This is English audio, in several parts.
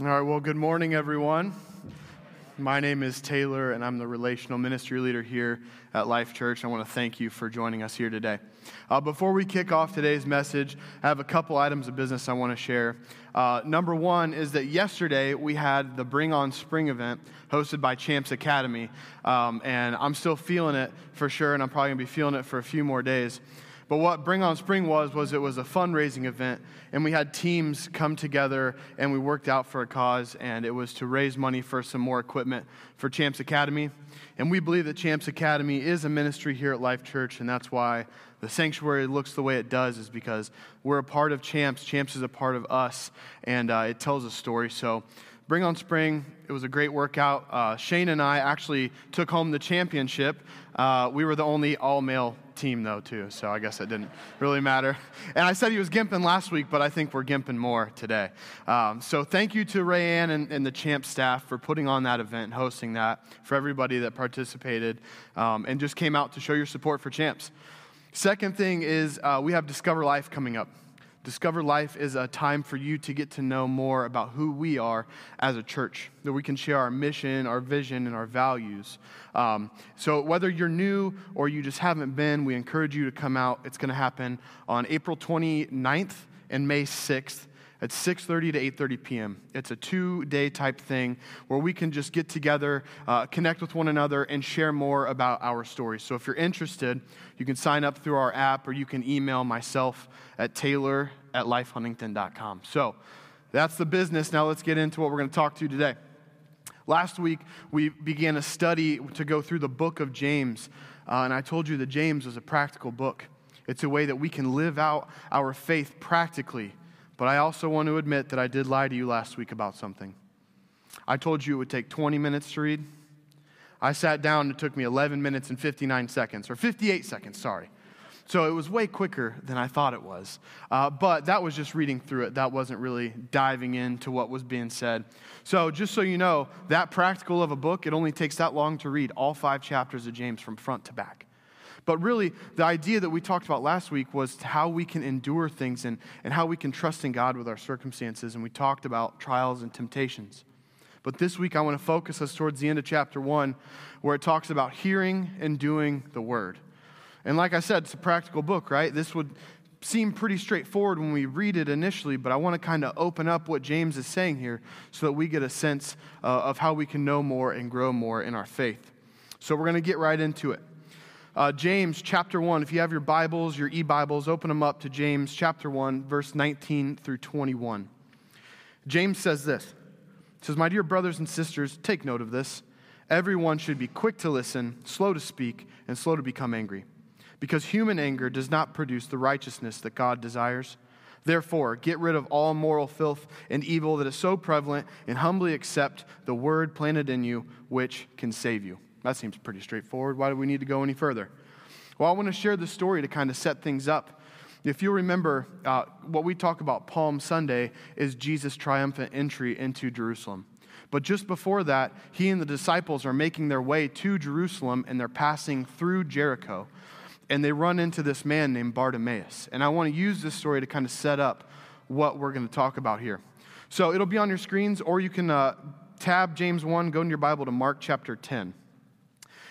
All right, well, good morning, everyone. My name is Taylor, and I'm the relational ministry leader here at Life Church. I want to thank you for joining us here today. Uh, before we kick off today's message, I have a couple items of business I want to share. Uh, number one is that yesterday we had the Bring On Spring event hosted by Champs Academy, um, and I'm still feeling it for sure, and I'm probably going to be feeling it for a few more days. But what Bring On Spring was, was it was a fundraising event, and we had teams come together and we worked out for a cause, and it was to raise money for some more equipment for Champs Academy. And we believe that Champs Academy is a ministry here at Life Church, and that's why the sanctuary looks the way it does, is because we're a part of Champs. Champs is a part of us, and uh, it tells a story. So, Bring on Spring, it was a great workout. Uh, Shane and I actually took home the championship. Uh, we were the only all male team, though, too, so I guess it didn't really matter. And I said he was gimping last week, but I think we're gimping more today. Um, so thank you to Rayanne and, and, the Champ staff for putting on that event and hosting that, for everybody that participated um, and just came out to show your support for Champs. Second thing is uh, we have Discover Life coming up. Discover Life is a time for you to get to know more about who we are as a church, that we can share our mission, our vision, and our values. Um, so, whether you're new or you just haven't been, we encourage you to come out. It's going to happen on April 29th and May 6th at 6.30 to 8.30 p.m it's a two-day type thing where we can just get together uh, connect with one another and share more about our stories. So if you're interested you can sign up through our app or you can email myself at taylor at lifehuntington.com so that's the business. Now let's get into what we're going to talk to today. Last week we began a study to go through the book of james uh, and i told you that james is a practical book. It's a way that we can live out our faith practically but I also want to admit that I did lie to you last week about something. I told you it would take 20 minutes to read. I sat down and it took me 11 minutes and 59 seconds, or 58 seconds, sorry. So it was way quicker than I thought it was. Uh, but that was just reading through it. That wasn't really diving into what was being said. So just so you know, that practical of a book, it only takes that long to read all five chapters of James from front to back. But really, the idea that we talked about last week was how we can endure things and, and how we can trust in God with our circumstances. And we talked about trials and temptations. But this week, I want to focus us towards the end of chapter one, where it talks about hearing and doing the word. And like I said, it's a practical book, right? This would seem pretty straightforward when we read it initially, but I want to kind of open up what James is saying here so that we get a sense uh, of how we can know more and grow more in our faith. So we're going to get right into it. Uh, James chapter 1, if you have your Bibles, your e Bibles, open them up to James chapter 1, verse 19 through 21. James says this He says, My dear brothers and sisters, take note of this. Everyone should be quick to listen, slow to speak, and slow to become angry, because human anger does not produce the righteousness that God desires. Therefore, get rid of all moral filth and evil that is so prevalent, and humbly accept the word planted in you, which can save you. That seems pretty straightforward. Why do we need to go any further? Well, I want to share this story to kind of set things up. If you remember, uh, what we talk about Palm Sunday is Jesus' triumphant entry into Jerusalem. But just before that, he and the disciples are making their way to Jerusalem and they're passing through Jericho. And they run into this man named Bartimaeus. And I want to use this story to kind of set up what we're going to talk about here. So it'll be on your screens, or you can uh, tab James 1, go in your Bible to Mark chapter 10.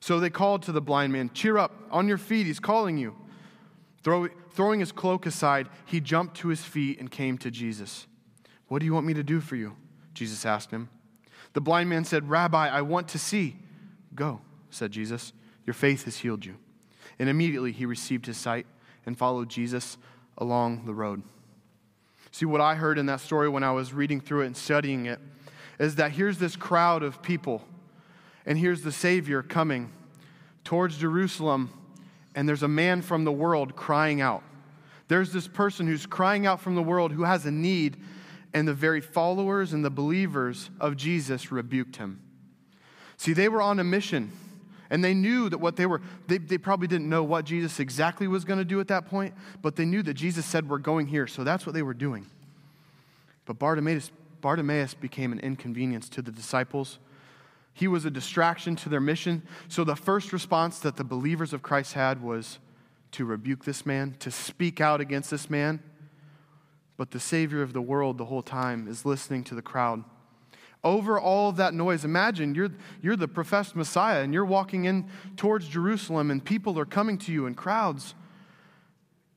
So they called to the blind man, Cheer up, on your feet, he's calling you. Throw, throwing his cloak aside, he jumped to his feet and came to Jesus. What do you want me to do for you? Jesus asked him. The blind man said, Rabbi, I want to see. Go, said Jesus. Your faith has healed you. And immediately he received his sight and followed Jesus along the road. See, what I heard in that story when I was reading through it and studying it is that here's this crowd of people and here's the Savior coming towards Jerusalem, and there's a man from the world crying out. There's this person who's crying out from the world who has a need, and the very followers and the believers of Jesus rebuked him. See, they were on a mission, and they knew that what they were, they, they probably didn't know what Jesus exactly was going to do at that point, but they knew that Jesus said, We're going here, so that's what they were doing. But Bartimaeus, Bartimaeus became an inconvenience to the disciples. He was a distraction to their mission. So the first response that the believers of Christ had was to rebuke this man, to speak out against this man. But the Savior of the world the whole time is listening to the crowd. Over all of that noise, imagine you're, you're the professed Messiah and you're walking in towards Jerusalem and people are coming to you in crowds.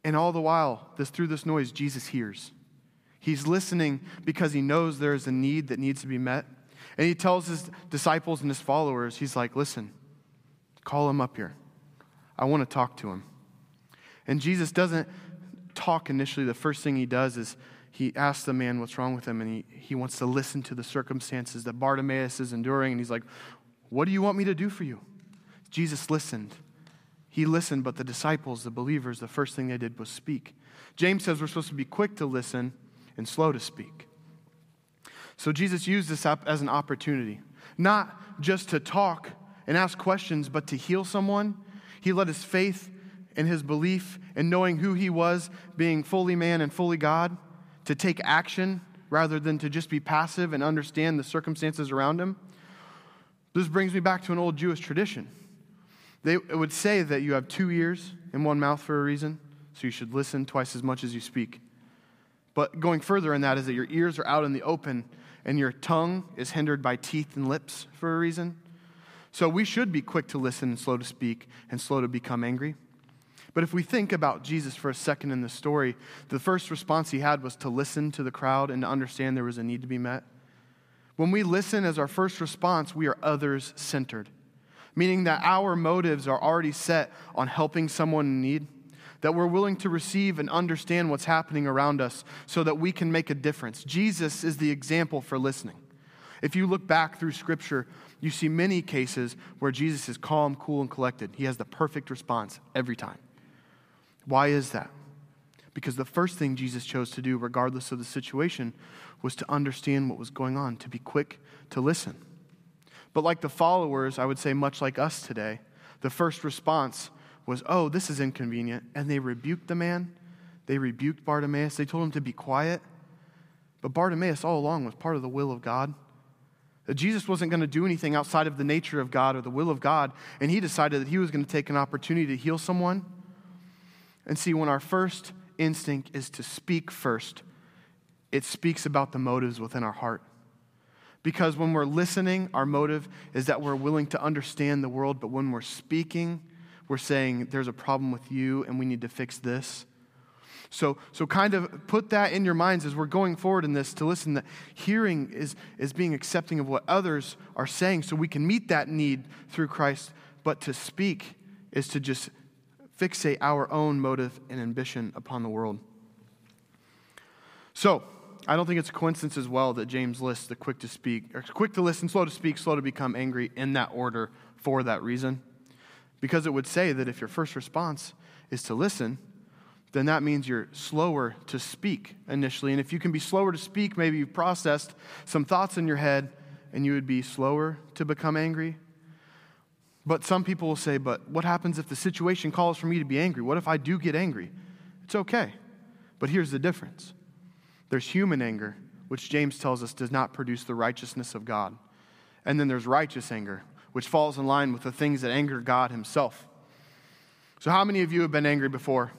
And all the while, this, through this noise, Jesus hears. He's listening because he knows there is a need that needs to be met. And he tells his disciples and his followers, he's like, listen, call him up here. I want to talk to him. And Jesus doesn't talk initially, the first thing he does is he asks the man what's wrong with him, and he, he wants to listen to the circumstances that Bartimaeus is enduring. And he's like, What do you want me to do for you? Jesus listened. He listened, but the disciples, the believers, the first thing they did was speak. James says we're supposed to be quick to listen and slow to speak. So Jesus used this up as an opportunity, not just to talk and ask questions, but to heal someone. He let his faith and his belief and knowing who he was, being fully man and fully God, to take action rather than to just be passive and understand the circumstances around him. This brings me back to an old Jewish tradition. They would say that you have two ears and one mouth for a reason, so you should listen twice as much as you speak. But going further in that is that your ears are out in the open and your tongue is hindered by teeth and lips for a reason. So we should be quick to listen and slow to speak and slow to become angry. But if we think about Jesus for a second in the story, the first response he had was to listen to the crowd and to understand there was a need to be met. When we listen as our first response, we are others centered, meaning that our motives are already set on helping someone in need, that we're willing to receive and understand what's happening around us so that we can make a difference. Jesus is the example for listening. If you look back through Scripture, you see many cases where Jesus is calm, cool, and collected. He has the perfect response every time. Why is that? Because the first thing Jesus chose to do, regardless of the situation, was to understand what was going on, to be quick to listen. But like the followers, I would say, much like us today, the first response was, Oh, this is inconvenient. And they rebuked the man. They rebuked Bartimaeus. They told him to be quiet. But Bartimaeus, all along, was part of the will of God. That Jesus wasn't going to do anything outside of the nature of God or the will of God. And he decided that he was going to take an opportunity to heal someone and see, when our first instinct is to speak first, it speaks about the motives within our heart. Because when we're listening, our motive is that we're willing to understand the world, but when we're speaking, we're saying, There's a problem with you and we need to fix this. So, so kind of put that in your minds as we're going forward in this to listen that hearing is, is being accepting of what others are saying so we can meet that need through Christ, but to speak is to just fixate our own motive and ambition upon the world. So, I don't think it's a coincidence as well that James lists the quick to speak, or quick to listen, slow to speak, slow to become angry in that order for that reason. Because it would say that if your first response is to listen, then that means you're slower to speak initially. And if you can be slower to speak, maybe you've processed some thoughts in your head and you would be slower to become angry. But some people will say, but what happens if the situation calls for me to be angry? What if I do get angry? It's okay. But here's the difference there's human anger, which James tells us does not produce the righteousness of God. And then there's righteous anger, which falls in line with the things that anger God Himself. So, how many of you have been angry before?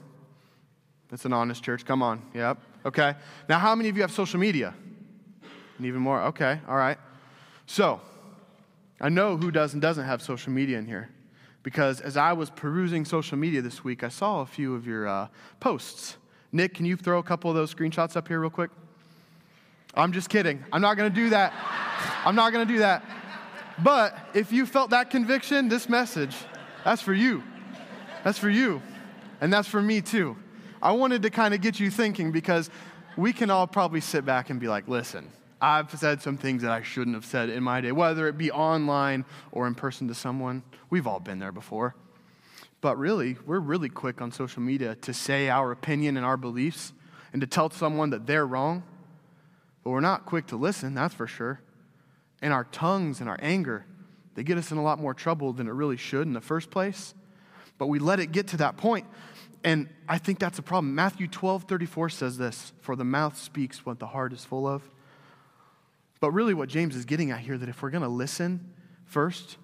That's an honest church. Come on. Yep. Okay. Now, how many of you have social media? And even more. Okay. All right. So, I know who does and doesn't have social media in here because as I was perusing social media this week, I saw a few of your uh, posts. Nick, can you throw a couple of those screenshots up here real quick? I'm just kidding. I'm not going to do that. I'm not going to do that. But if you felt that conviction, this message, that's for you. That's for you. And that's for me too. I wanted to kind of get you thinking because we can all probably sit back and be like, listen, I've said some things that I shouldn't have said in my day, whether it be online or in person to someone. We've all been there before. But really, we're really quick on social media to say our opinion and our beliefs and to tell someone that they're wrong. but we're not quick to listen, that's for sure. And our tongues and our anger, they get us in a lot more trouble than it really should in the first place. But we let it get to that point, and I think that's a problem. Matthew 12 34 says this For the mouth speaks what the heart is full of. But really, what James is getting at here that if we're going to listen first,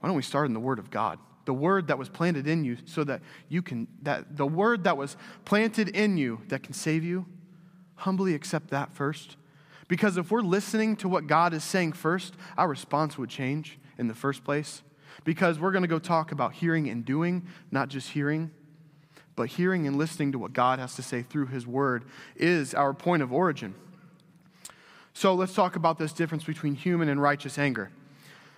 why don't we start in the Word of God? The word that was planted in you so that you can, that the word that was planted in you that can save you, humbly accept that first. Because if we're listening to what God is saying first, our response would change in the first place. Because we're going to go talk about hearing and doing, not just hearing, but hearing and listening to what God has to say through His Word is our point of origin. So let's talk about this difference between human and righteous anger.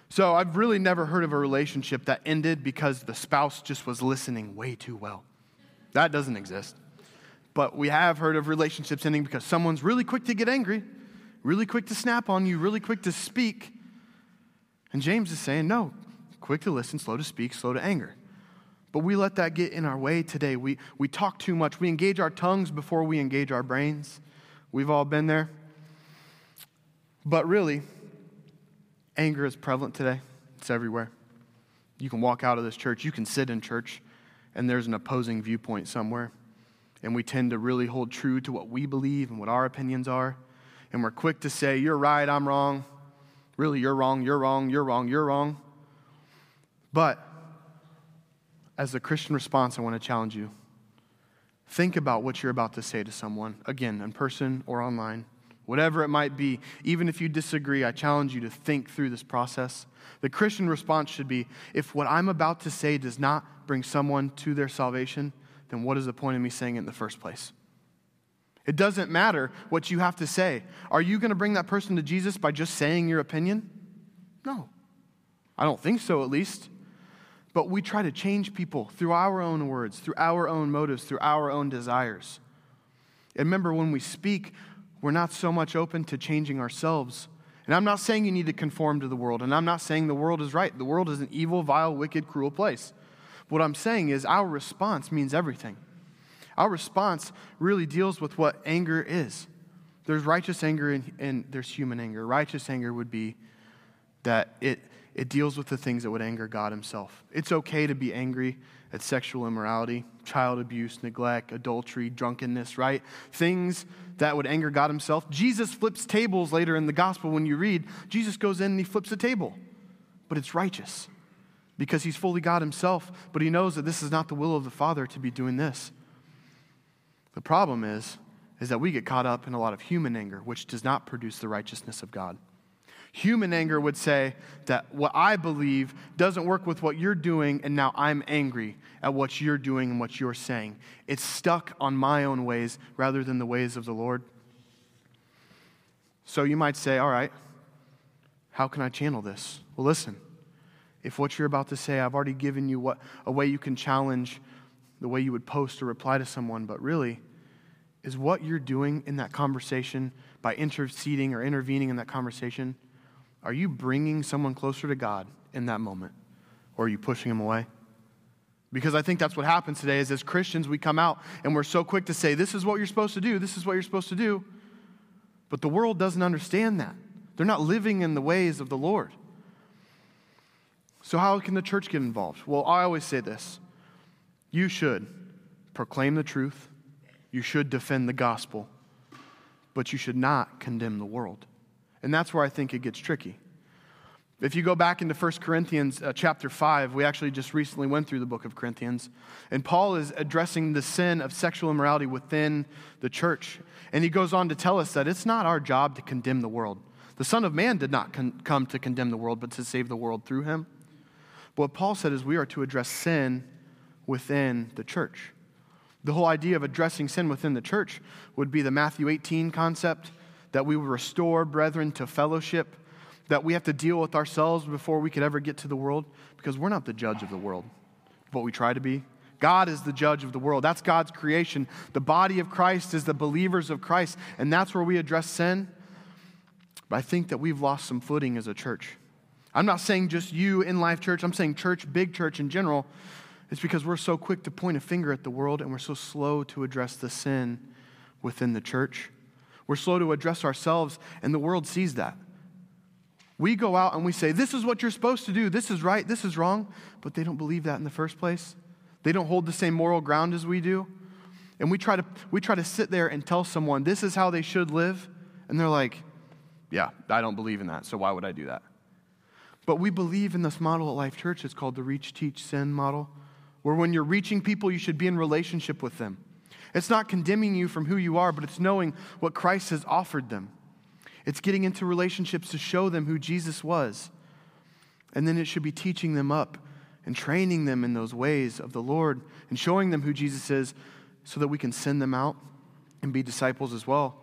So I've really never heard of a relationship that ended because the spouse just was listening way too well. That doesn't exist. But we have heard of relationships ending because someone's really quick to get angry, really quick to snap on you, really quick to speak. And James is saying, no, quick to listen, slow to speak, slow to anger. But we let that get in our way today. We, we talk too much. We engage our tongues before we engage our brains. We've all been there. But really, anger is prevalent today. It's everywhere. You can walk out of this church, you can sit in church, and there's an opposing viewpoint somewhere. And we tend to really hold true to what we believe and what our opinions are. And we're quick to say, You're right, I'm wrong. Really, you're wrong, you're wrong, you're wrong, you're wrong. But as a Christian response, I want to challenge you. Think about what you're about to say to someone, again, in person or online whatever it might be, even if you disagree, I challenge you to think through this process. The Christian response should be if what I'm about to say does not bring someone to their salvation, then what is the point of me saying it in the first place? It doesn't matter what you have to say. Are you going to bring that person to Jesus by just saying your opinion? No. I don't think so, at least. But we try to change people through our own words, through our own motives, through our own desires. And remember, when we speak, we're not so much open to changing ourselves. And I'm not saying you need to conform to the world, and I'm not saying the world is right. The world is an evil, vile, wicked, cruel place. What I'm saying is our response means everything. Our response really deals with what anger is. There's righteous anger and, and there's human anger. Righteous anger would be that it, it deals with the things that would anger God Himself. It's okay to be angry at sexual immorality, child abuse, neglect, adultery, drunkenness, right? Things that would anger God Himself. Jesus flips tables later in the gospel when you read. Jesus goes in and He flips a table, but it's righteous because He's fully God Himself, but He knows that this is not the will of the Father to be doing this. The problem is, is that we get caught up in a lot of human anger, which does not produce the righteousness of God. Human anger would say that what I believe doesn't work with what you're doing, and now I'm angry at what you're doing and what you're saying. It's stuck on my own ways rather than the ways of the Lord. So you might say, All right, how can I channel this? Well, listen. If what you're about to say, I've already given you what, a way you can challenge the way you would post or reply to someone, but really, is what you're doing in that conversation by interceding or intervening in that conversation are you bringing someone closer to God in that moment? Or are you pushing them away? Because I think that's what happens today is as Christians, we come out and we're so quick to say, this is what you're supposed to do, this is what you're supposed to do. But the world doesn't understand that. They're not living in the ways of the Lord. So, how can the church get involved? Well, I always say this you should proclaim the truth, you should defend the gospel, but you should not condemn the world. And that's where I think it gets tricky. If you go back into 1 Corinthians uh, chapter 5, we actually just recently went through the book of Corinthians, and Paul is addressing the sin of sexual immorality within the church. And he goes on to tell us that it's not our job to condemn the world. The Son of Man did not con- come to condemn the world, but to save the world through him. But what Paul said is we are to address sin within the church. The whole idea of addressing sin within the church would be the Matthew 18 concept that we would restore brethren to fellowship, that we have to deal with ourselves before we could ever get to the world, because we're not the judge of the world, but we try to be. God is the judge of the world. That's God's creation. The body of Christ is the believers of Christ, and that's where we address sin. But I think that we've lost some footing as a church. I'm not saying just you in Life Church, I'm saying church, big church in general. It's because we're so quick to point a finger at the world and we're so slow to address the sin within the church. We're slow to address ourselves, and the world sees that. We go out and we say, This is what you're supposed to do. This is right. This is wrong. But they don't believe that in the first place. They don't hold the same moral ground as we do. And we try to, we try to sit there and tell someone, This is how they should live. And they're like, Yeah, I don't believe in that. So why would I do that? But we believe in this model at Life Church. It's called the Reach, Teach, Send model, where when you're reaching people, you should be in relationship with them. It's not condemning you from who you are, but it's knowing what Christ has offered them. It's getting into relationships to show them who Jesus was. And then it should be teaching them up and training them in those ways of the Lord and showing them who Jesus is so that we can send them out and be disciples as well.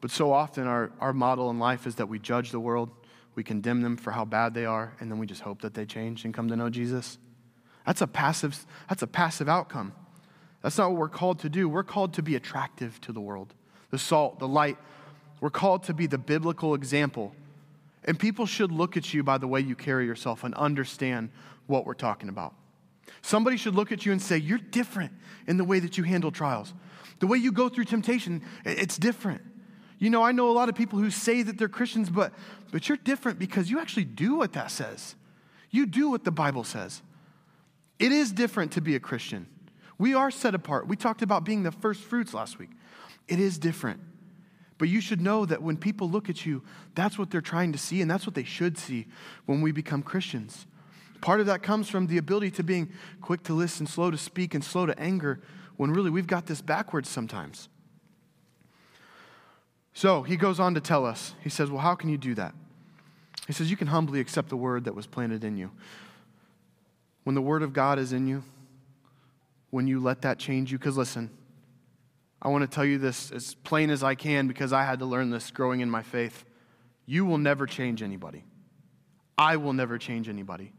But so often, our, our model in life is that we judge the world, we condemn them for how bad they are, and then we just hope that they change and come to know Jesus. That's a passive, that's a passive outcome. That's not what we're called to do. We're called to be attractive to the world, the salt, the light, we're called to be the biblical example. And people should look at you by the way you carry yourself and understand what we're talking about. Somebody should look at you and say, You're different in the way that you handle trials. The way you go through temptation, it's different. You know, I know a lot of people who say that they're Christians, but, but you're different because you actually do what that says. You do what the Bible says. It is different to be a Christian. We are set apart. We talked about being the first fruits last week. It is different. But you should know that when people look at you, that's what they're trying to see, and that's what they should see when we become Christians. Part of that comes from the ability to being quick to listen, slow to speak, and slow to anger, when really we've got this backwards sometimes. So he goes on to tell us, he says, Well, how can you do that? He says, You can humbly accept the word that was planted in you. When the word of God is in you, when you let that change you, because listen, I want to tell you this as plain as I can because I had to learn this growing in my faith. You will never change anybody. I will never change anybody.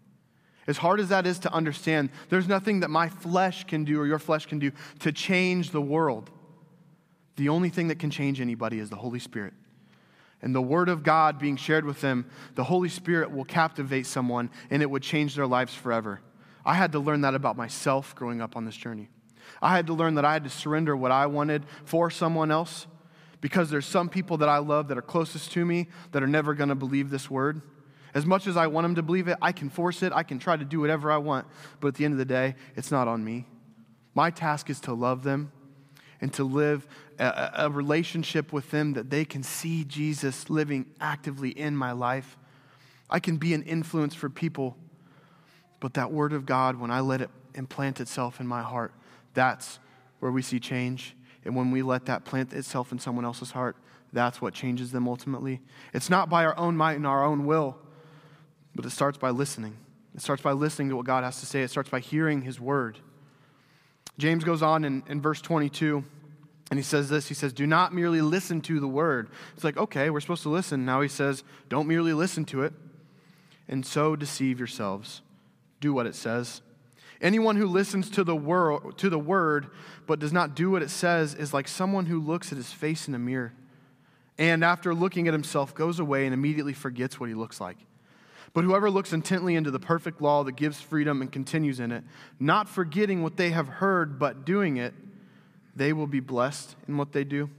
As hard as that is to understand, there's nothing that my flesh can do or your flesh can do to change the world. The only thing that can change anybody is the Holy Spirit. And the Word of God being shared with them, the Holy Spirit will captivate someone and it would change their lives forever. I had to learn that about myself growing up on this journey. I had to learn that I had to surrender what I wanted for someone else because there's some people that I love that are closest to me that are never going to believe this word. As much as I want them to believe it, I can force it, I can try to do whatever I want, but at the end of the day, it's not on me. My task is to love them and to live a, a relationship with them that they can see Jesus living actively in my life. I can be an influence for people, but that word of God, when I let it implant itself in my heart, that's where we see change. And when we let that plant itself in someone else's heart, that's what changes them ultimately. It's not by our own might and our own will, but it starts by listening. It starts by listening to what God has to say, it starts by hearing His word. James goes on in, in verse 22, and he says this He says, Do not merely listen to the word. It's like, okay, we're supposed to listen. Now he says, Don't merely listen to it, and so deceive yourselves. Do what it says. Anyone who listens to the, word, to the word but does not do what it says is like someone who looks at his face in a mirror and after looking at himself goes away and immediately forgets what he looks like. But whoever looks intently into the perfect law that gives freedom and continues in it, not forgetting what they have heard but doing it, they will be blessed in what they do.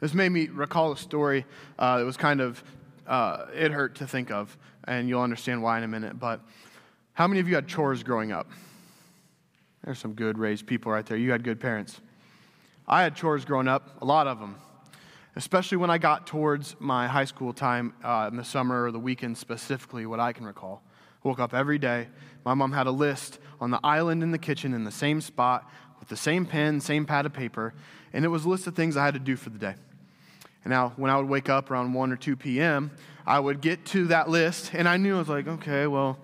This made me recall a story uh, that was kind of, uh, it hurt to think of, and you'll understand why in a minute. But how many of you had chores growing up? There's some good raised people right there. You had good parents. I had chores growing up, a lot of them, especially when I got towards my high school time uh, in the summer or the weekend specifically, what I can recall. woke up every day. My mom had a list on the island in the kitchen in the same spot with the same pen, same pad of paper, and it was a list of things I had to do for the day. And now, when I would wake up around 1 or 2 p.m., I would get to that list, and I knew I was like, okay, well,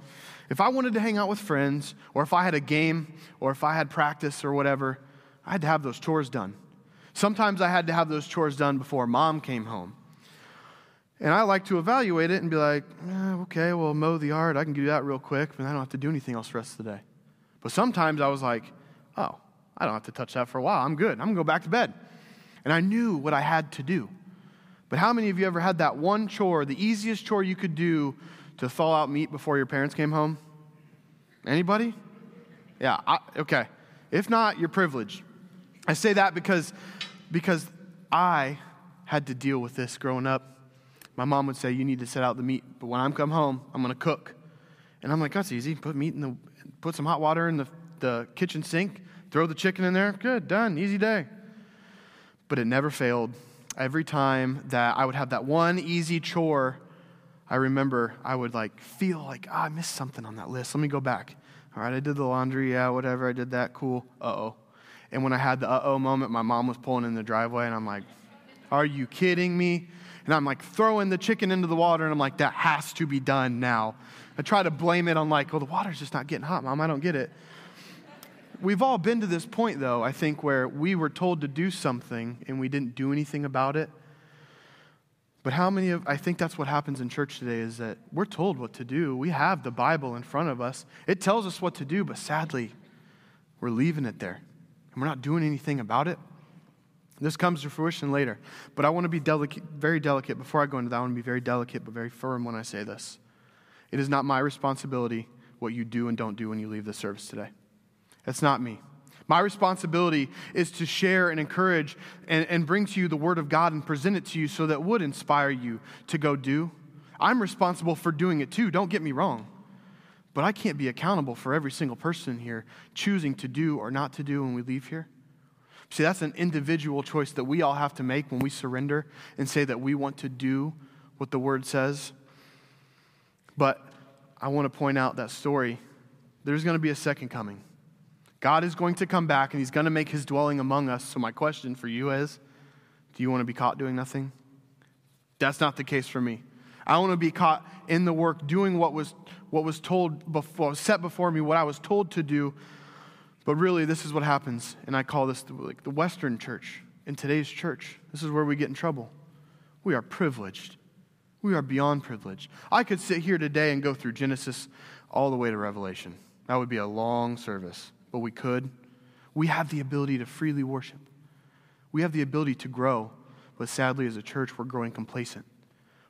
if I wanted to hang out with friends, or if I had a game, or if I had practice or whatever, I had to have those chores done. Sometimes I had to have those chores done before mom came home. And I like to evaluate it and be like, eh, okay, well, mow the yard. I can do that real quick, but I don't have to do anything else the rest of the day. But sometimes I was like, oh, I don't have to touch that for a while. I'm good. I'm going to go back to bed. And I knew what I had to do. But how many of you ever had that one chore, the easiest chore you could do to thaw out meat before your parents came home? Anybody? Yeah, I, okay. If not, you're privileged. I say that because, because I had to deal with this growing up. My mom would say, You need to set out the meat, but when I'm come home, I'm going to cook. And I'm like, That's easy. Put meat in the, put some hot water in the, the kitchen sink, throw the chicken in there. Good, done, easy day. But it never failed. Every time that I would have that one easy chore, I remember I would like feel like, oh, I missed something on that list. Let me go back. All right, I did the laundry. Yeah, whatever. I did that. Cool. Uh oh. And when I had the uh oh moment, my mom was pulling in the driveway, and I'm like, are you kidding me? And I'm like throwing the chicken into the water, and I'm like, that has to be done now. I try to blame it on like, oh, the water's just not getting hot, mom. I don't get it. We've all been to this point, though, I think, where we were told to do something and we didn't do anything about it. But how many of, I think that's what happens in church today is that we're told what to do. We have the Bible in front of us, it tells us what to do, but sadly, we're leaving it there and we're not doing anything about it. This comes to fruition later. But I want to be delicate, very delicate. Before I go into that, I want to be very delicate but very firm when I say this. It is not my responsibility what you do and don't do when you leave the service today. It's not me. My responsibility is to share and encourage and, and bring to you the Word of God and present it to you so that would inspire you to go do. I'm responsible for doing it too, don't get me wrong. But I can't be accountable for every single person here choosing to do or not to do when we leave here. See, that's an individual choice that we all have to make when we surrender and say that we want to do what the Word says. But I want to point out that story. There's going to be a second coming. God is going to come back and he's going to make his dwelling among us. So, my question for you is do you want to be caught doing nothing? That's not the case for me. I want to be caught in the work doing what was, what was told before, set before me, what I was told to do. But really, this is what happens. And I call this the, like the Western church. In today's church, this is where we get in trouble. We are privileged. We are beyond privileged. I could sit here today and go through Genesis all the way to Revelation. That would be a long service but we could. We have the ability to freely worship. We have the ability to grow, but sadly, as a church, we're growing complacent.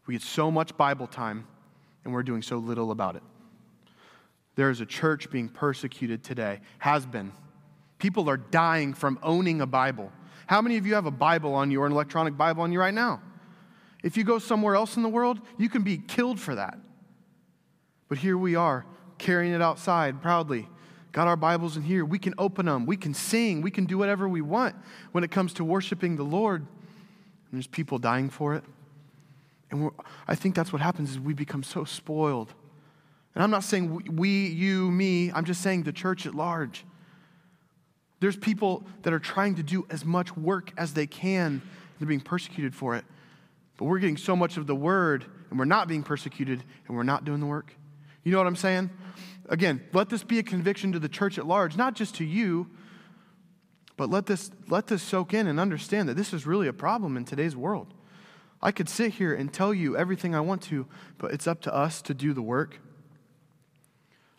We get so much Bible time, and we're doing so little about it. There is a church being persecuted today, has been. People are dying from owning a Bible. How many of you have a Bible on you or an electronic Bible on you right now? If you go somewhere else in the world, you can be killed for that. But here we are, carrying it outside proudly, got our Bibles in here. We can open them. We can sing. We can do whatever we want when it comes to worshiping the Lord. And there's people dying for it. And I think that's what happens is we become so spoiled. And I'm not saying we, you, me. I'm just saying the church at large. There's people that are trying to do as much work as they can. They're being persecuted for it. But we're getting so much of the word and we're not being persecuted and we're not doing the work. You know what I'm saying? Again, let this be a conviction to the church at large, not just to you, but let this, let this soak in and understand that this is really a problem in today's world. I could sit here and tell you everything I want to, but it's up to us to do the work.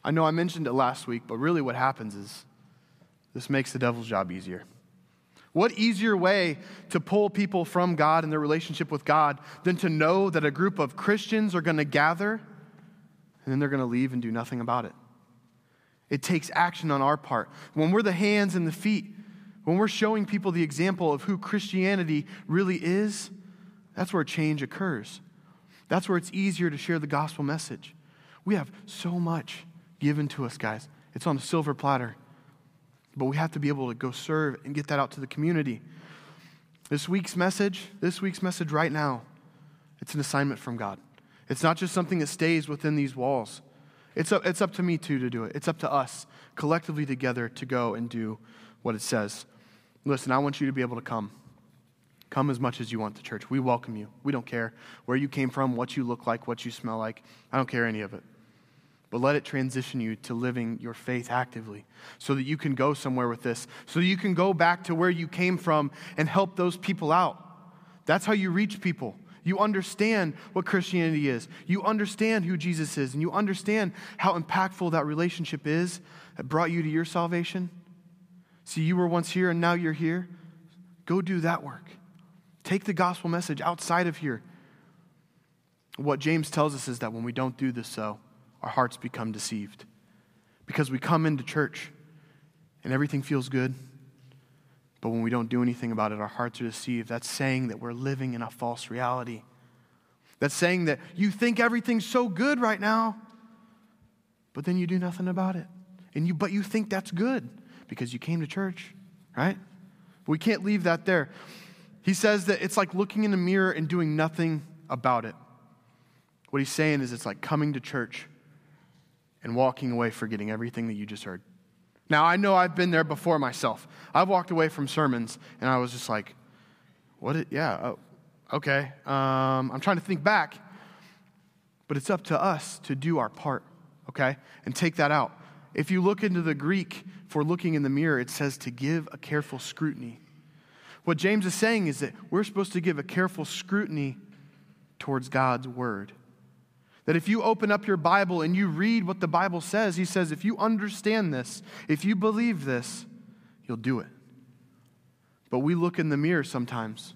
I know I mentioned it last week, but really what happens is this makes the devil's job easier. What easier way to pull people from God and their relationship with God than to know that a group of Christians are going to gather and then they're going to leave and do nothing about it. It takes action on our part. When we're the hands and the feet, when we're showing people the example of who Christianity really is, that's where change occurs. That's where it's easier to share the gospel message. We have so much given to us, guys. It's on a silver platter. But we have to be able to go serve and get that out to the community. This week's message, this week's message right now, it's an assignment from God. It's not just something that stays within these walls. It's up, it's up to me too to do it. It's up to us collectively together to go and do what it says. Listen, I want you to be able to come. Come as much as you want to church. We welcome you. We don't care where you came from, what you look like, what you smell like. I don't care any of it. But let it transition you to living your faith actively so that you can go somewhere with this, so you can go back to where you came from and help those people out. That's how you reach people. You understand what Christianity is. You understand who Jesus is, and you understand how impactful that relationship is that brought you to your salvation. See, you were once here and now you're here. Go do that work. Take the gospel message outside of here. What James tells us is that when we don't do this so, our hearts become deceived. Because we come into church and everything feels good. But when we don't do anything about it, our hearts are deceived. That's saying that we're living in a false reality. That's saying that you think everything's so good right now, but then you do nothing about it. And you, but you think that's good because you came to church, right? We can't leave that there. He says that it's like looking in the mirror and doing nothing about it. What he's saying is it's like coming to church and walking away forgetting everything that you just heard. Now, I know I've been there before myself. I've walked away from sermons and I was just like, what? Yeah, oh, okay. Um, I'm trying to think back. But it's up to us to do our part, okay? And take that out. If you look into the Greek for looking in the mirror, it says to give a careful scrutiny. What James is saying is that we're supposed to give a careful scrutiny towards God's word. That if you open up your Bible and you read what the Bible says, he says, if you understand this, if you believe this, you'll do it. But we look in the mirror sometimes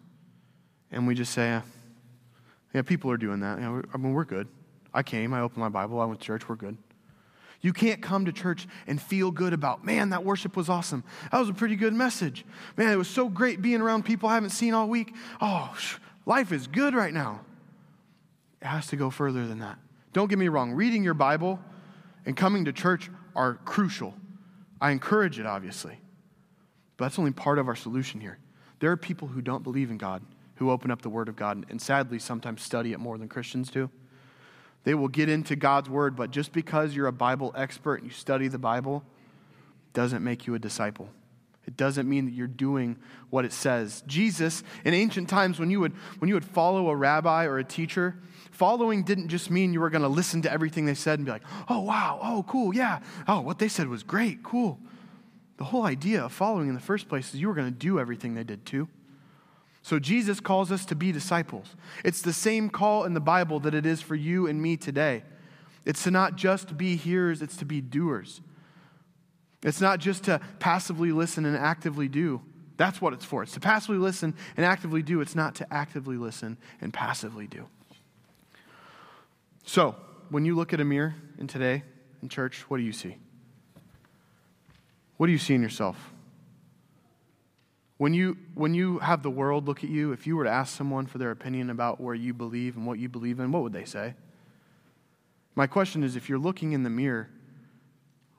and we just say, yeah, people are doing that. I mean, we're good. I came, I opened my Bible, I went to church, we're good. You can't come to church and feel good about, man, that worship was awesome. That was a pretty good message. Man, it was so great being around people I haven't seen all week. Oh, life is good right now. It has to go further than that. Don't get me wrong, reading your Bible and coming to church are crucial. I encourage it, obviously. But that's only part of our solution here. There are people who don't believe in God who open up the Word of God and sadly sometimes study it more than Christians do. They will get into God's Word, but just because you're a Bible expert and you study the Bible doesn't make you a disciple. It doesn't mean that you're doing what it says. Jesus, in ancient times, when you would, when you would follow a rabbi or a teacher, following didn't just mean you were going to listen to everything they said and be like, oh, wow, oh, cool, yeah, oh, what they said was great, cool. The whole idea of following in the first place is you were going to do everything they did too. So Jesus calls us to be disciples. It's the same call in the Bible that it is for you and me today. It's to not just be hearers, it's to be doers. It's not just to passively listen and actively do. That's what it's for. It's to passively listen and actively do. It's not to actively listen and passively do. So, when you look at a mirror in today in church, what do you see? What do you see in yourself? When you, when you have the world look at you, if you were to ask someone for their opinion about where you believe and what you believe in, what would they say? My question is if you're looking in the mirror,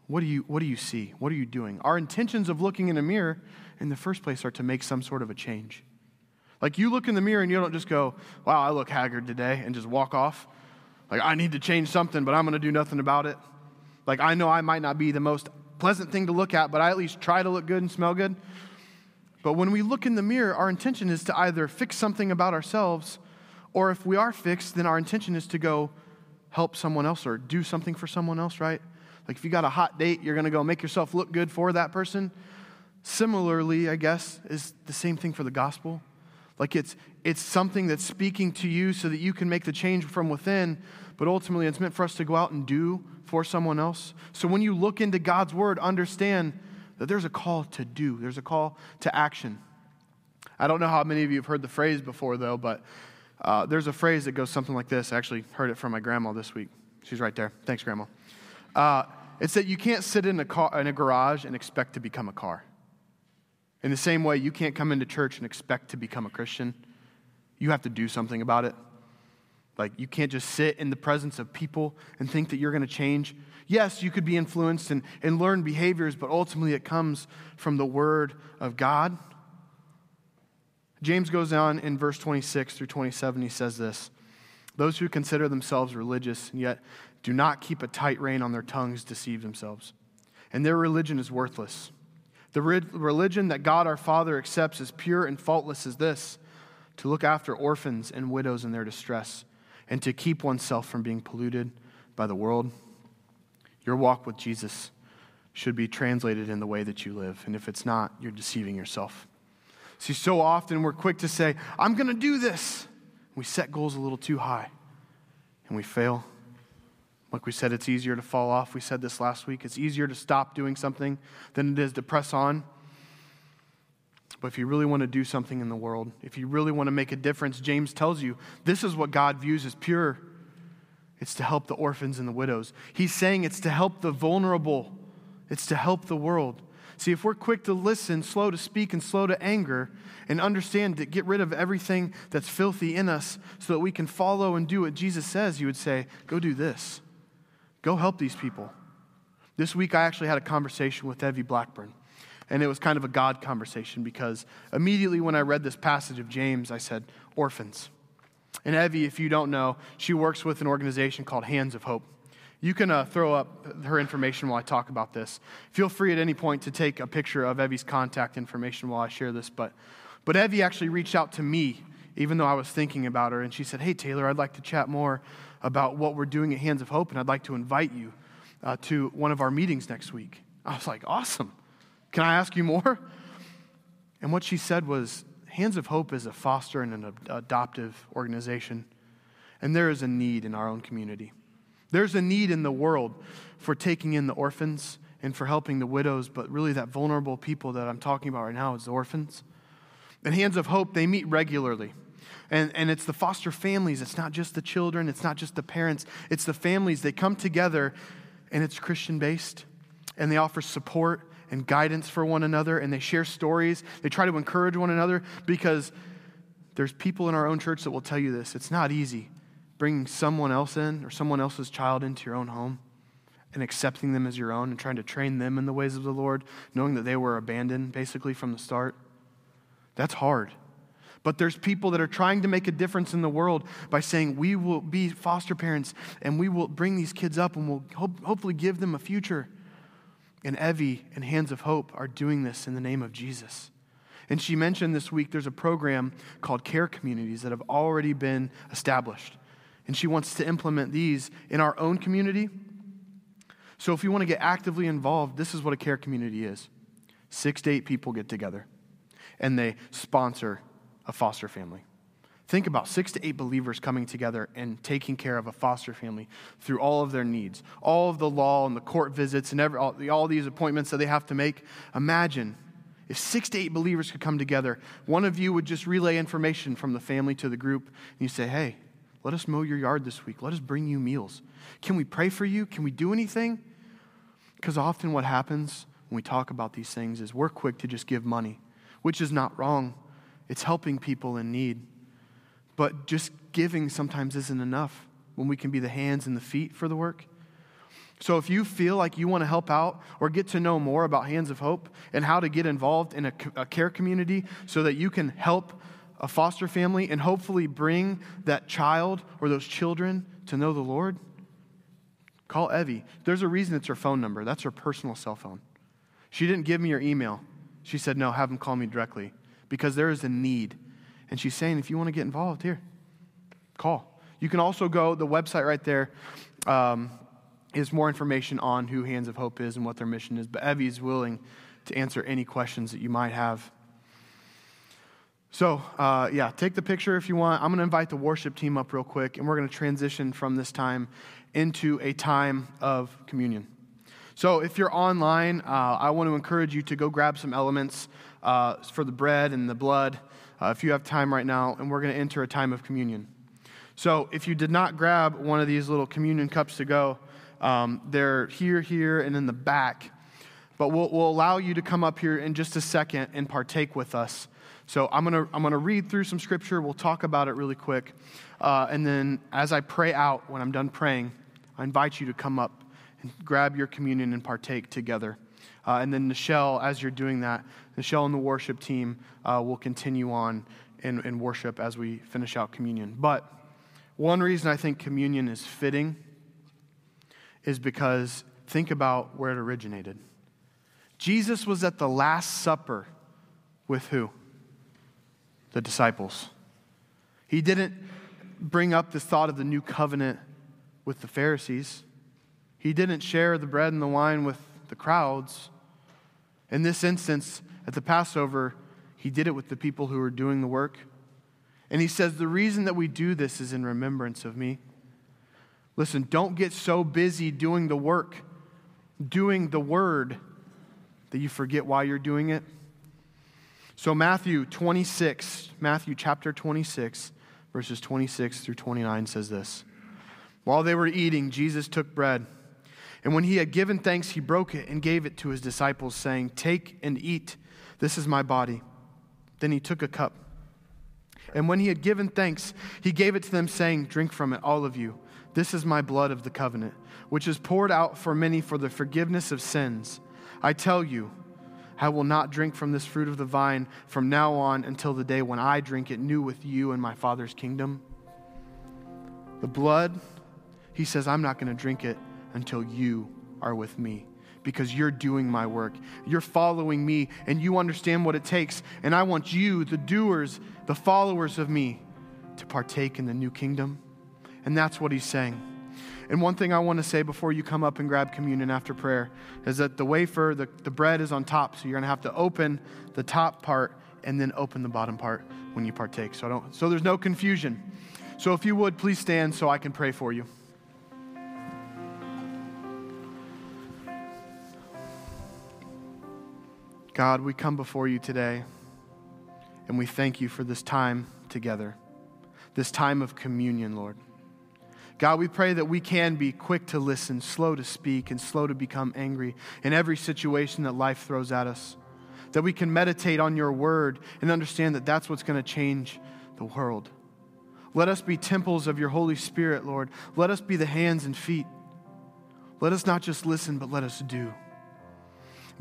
what do you, what do you see? What are you doing? Our intentions of looking in a mirror in the first place are to make some sort of a change. Like you look in the mirror and you don't just go, wow, I look haggard today, and just walk off. Like, I need to change something, but I'm going to do nothing about it. Like, I know I might not be the most pleasant thing to look at, but I at least try to look good and smell good. But when we look in the mirror, our intention is to either fix something about ourselves, or if we are fixed, then our intention is to go help someone else or do something for someone else, right? Like if you got a hot date, you're going to go make yourself look good for that person. Similarly, I guess, is the same thing for the gospel. Like it's it's something that's speaking to you so that you can make the change from within, but ultimately it's meant for us to go out and do for someone else. So when you look into God's word, understand that there's a call to do, there's a call to action. I don't know how many of you have heard the phrase before, though, but uh, there's a phrase that goes something like this. I actually heard it from my grandma this week. She's right there. Thanks, Grandma. Uh, it's that you can't sit in a, car, in a garage and expect to become a car. In the same way, you can't come into church and expect to become a Christian. You have to do something about it. Like, you can't just sit in the presence of people and think that you're going to change. Yes, you could be influenced and, and learn behaviors, but ultimately it comes from the Word of God. James goes on in verse 26 through 27, he says this Those who consider themselves religious and yet do not keep a tight rein on their tongues deceive themselves, and their religion is worthless. The religion that God our Father accepts as pure and faultless is this to look after orphans and widows in their distress and to keep oneself from being polluted by the world. Your walk with Jesus should be translated in the way that you live. And if it's not, you're deceiving yourself. See, so often we're quick to say, I'm going to do this. We set goals a little too high and we fail. Like we said, it's easier to fall off. We said this last week. It's easier to stop doing something than it is to press on. But if you really want to do something in the world, if you really want to make a difference, James tells you this is what God views as pure it's to help the orphans and the widows. He's saying it's to help the vulnerable, it's to help the world. See, if we're quick to listen, slow to speak, and slow to anger, and understand to get rid of everything that's filthy in us so that we can follow and do what Jesus says, you would say, Go do this. Go help these people. This week, I actually had a conversation with Evie Blackburn. And it was kind of a God conversation because immediately when I read this passage of James, I said, Orphans. And Evie, if you don't know, she works with an organization called Hands of Hope. You can uh, throw up her information while I talk about this. Feel free at any point to take a picture of Evie's contact information while I share this. But, but Evie actually reached out to me, even though I was thinking about her, and she said, Hey, Taylor, I'd like to chat more about what we're doing at Hands of Hope, and I'd like to invite you uh, to one of our meetings next week. I was like, Awesome. Can I ask you more? And what she said was, Hands of Hope is a foster and an adoptive organization, and there is a need in our own community. There's a need in the world for taking in the orphans and for helping the widows, but really that vulnerable people that I'm talking about right now is the orphans. And Hands of Hope, they meet regularly. And, and it's the foster families. It's not just the children, it's not just the parents, it's the families. They come together and it's Christian based and they offer support and guidance for one another, and they share stories. They try to encourage one another because there's people in our own church that will tell you this. It's not easy bringing someone else in or someone else's child into your own home and accepting them as your own and trying to train them in the ways of the Lord, knowing that they were abandoned basically from the start. That's hard. But there's people that are trying to make a difference in the world by saying, we will be foster parents and we will bring these kids up and we'll hope, hopefully give them a future. And Evie and Hands of Hope are doing this in the name of Jesus. And she mentioned this week there's a program called Care Communities that have already been established. And she wants to implement these in our own community. So if you want to get actively involved, this is what a care community is six to eight people get together and they sponsor a foster family. Think about six to eight believers coming together and taking care of a foster family through all of their needs, all of the law and the court visits and every, all, all these appointments that they have to make. Imagine if six to eight believers could come together, one of you would just relay information from the family to the group, and you say, Hey, let us mow your yard this week. Let us bring you meals. Can we pray for you? Can we do anything? Because often what happens when we talk about these things is we're quick to just give money, which is not wrong. It's helping people in need. But just giving sometimes isn't enough when we can be the hands and the feet for the work. So if you feel like you want to help out or get to know more about Hands of Hope and how to get involved in a, a care community so that you can help a foster family and hopefully bring that child or those children to know the Lord, call Evie. There's a reason it's her phone number. That's her personal cell phone. She didn't give me her email. She said, no, have them call me directly because there is a need. And she's saying, if you want to get involved, here, call. You can also go, the website right there um, is more information on who Hands of Hope is and what their mission is. But Evie is willing to answer any questions that you might have. So, uh, yeah, take the picture if you want. I'm going to invite the worship team up real quick, and we're going to transition from this time into a time of communion. So, if you're online, uh, I want to encourage you to go grab some elements uh, for the bread and the blood uh, if you have time right now, and we're going to enter a time of communion. So, if you did not grab one of these little communion cups to go, um, they're here, here, and in the back. But we'll, we'll allow you to come up here in just a second and partake with us. So I'm going to I'm gonna read through some scripture. We'll talk about it really quick. Uh, and then as I pray out, when I'm done praying, I invite you to come up and grab your communion and partake together. Uh, and then Nichelle, as you're doing that, Nichelle and the worship team uh, will continue on in, in worship as we finish out communion. But one reason I think communion is fitting is because think about where it originated. Jesus was at the Last Supper with who? the disciples. He didn't bring up the thought of the new covenant with the Pharisees. He didn't share the bread and the wine with the crowds. In this instance, at the Passover, he did it with the people who were doing the work. And he says, The reason that we do this is in remembrance of me. Listen, don't get so busy doing the work, doing the word, that you forget why you're doing it. So, Matthew 26, Matthew chapter 26, verses 26 through 29 says this While they were eating, Jesus took bread, And when he had given thanks, he broke it and gave it to his disciples, saying, Take and eat. This is my body. Then he took a cup. And when he had given thanks, he gave it to them, saying, Drink from it, all of you. This is my blood of the covenant, which is poured out for many for the forgiveness of sins. I tell you, I will not drink from this fruit of the vine from now on until the day when I drink it new with you in my Father's kingdom. The blood, he says, I'm not going to drink it until you are with me because you're doing my work. You're following me and you understand what it takes. And I want you, the doers, the followers of me, to partake in the new kingdom. And that's what he's saying. And one thing I want to say before you come up and grab communion after prayer is that the wafer, the, the bread is on top. So you're going to have to open the top part and then open the bottom part when you partake. So, I don't, so there's no confusion. So if you would, please stand so I can pray for you. God, we come before you today and we thank you for this time together, this time of communion, Lord. God, we pray that we can be quick to listen, slow to speak, and slow to become angry in every situation that life throws at us. That we can meditate on your word and understand that that's what's going to change the world. Let us be temples of your Holy Spirit, Lord. Let us be the hands and feet. Let us not just listen, but let us do.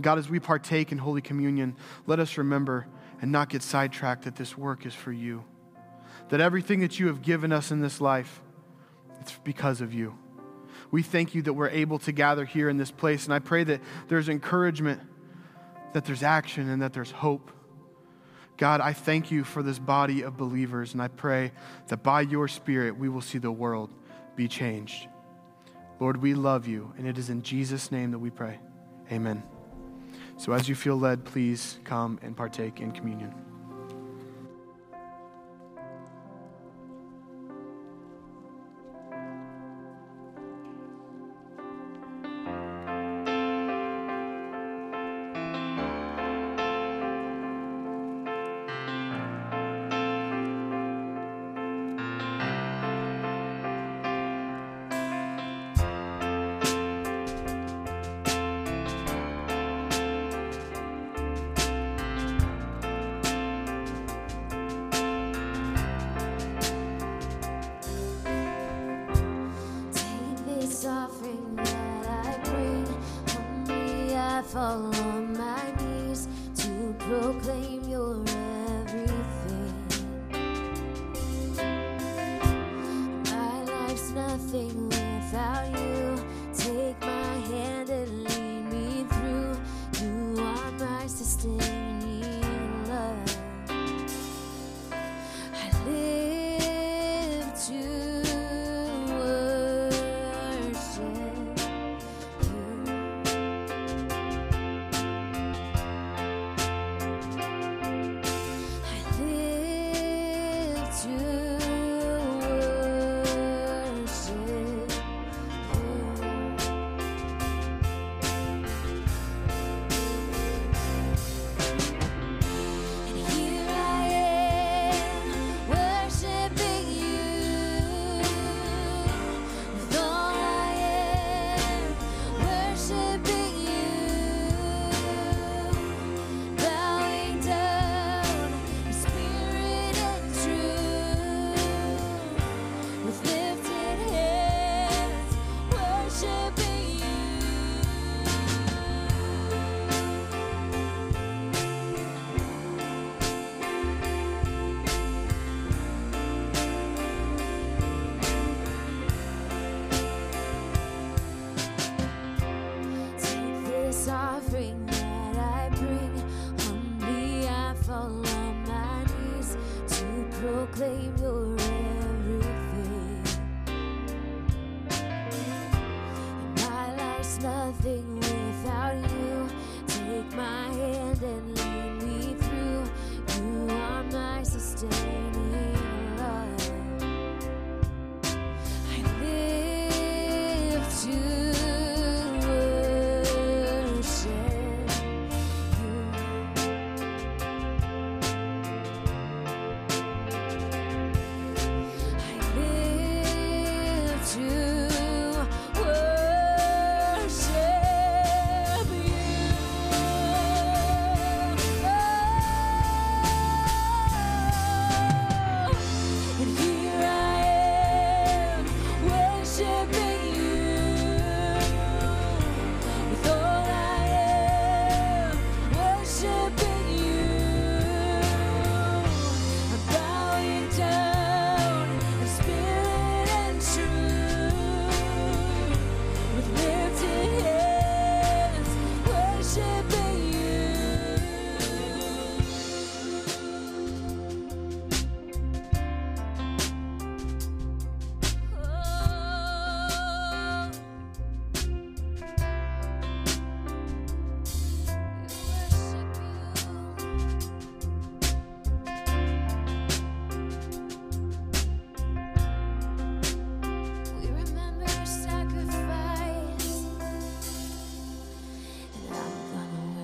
God, as we partake in Holy Communion, let us remember and not get sidetracked that this work is for you. That everything that you have given us in this life, it's because of you. We thank you that we're able to gather here in this place, and I pray that there's encouragement, that there's action, and that there's hope. God, I thank you for this body of believers, and I pray that by your Spirit we will see the world be changed. Lord, we love you, and it is in Jesus' name that we pray. Amen. So as you feel led, please come and partake in communion.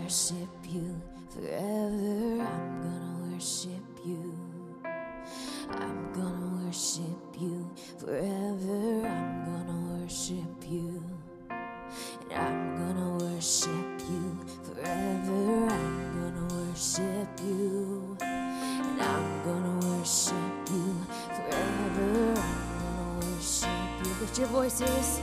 worship you forever. I'm gonna worship you. I'm gonna worship you forever. I'm gonna worship you. And I'm gonna worship you forever. I'm gonna worship you. And I'm gonna worship you forever. I'm gonna worship you. Lift your voices.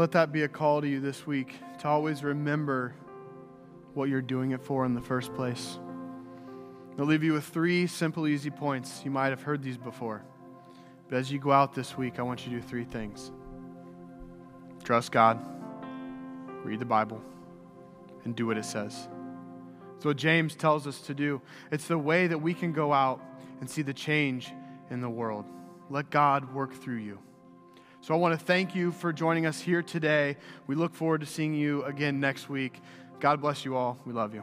Let that be a call to you this week to always remember what you're doing it for in the first place. I'll leave you with three simple, easy points. You might have heard these before. But as you go out this week, I want you to do three things trust God, read the Bible, and do what it says. It's what James tells us to do. It's the way that we can go out and see the change in the world. Let God work through you. So I want to thank you for joining us here today. We look forward to seeing you again next week. God bless you all. We love you.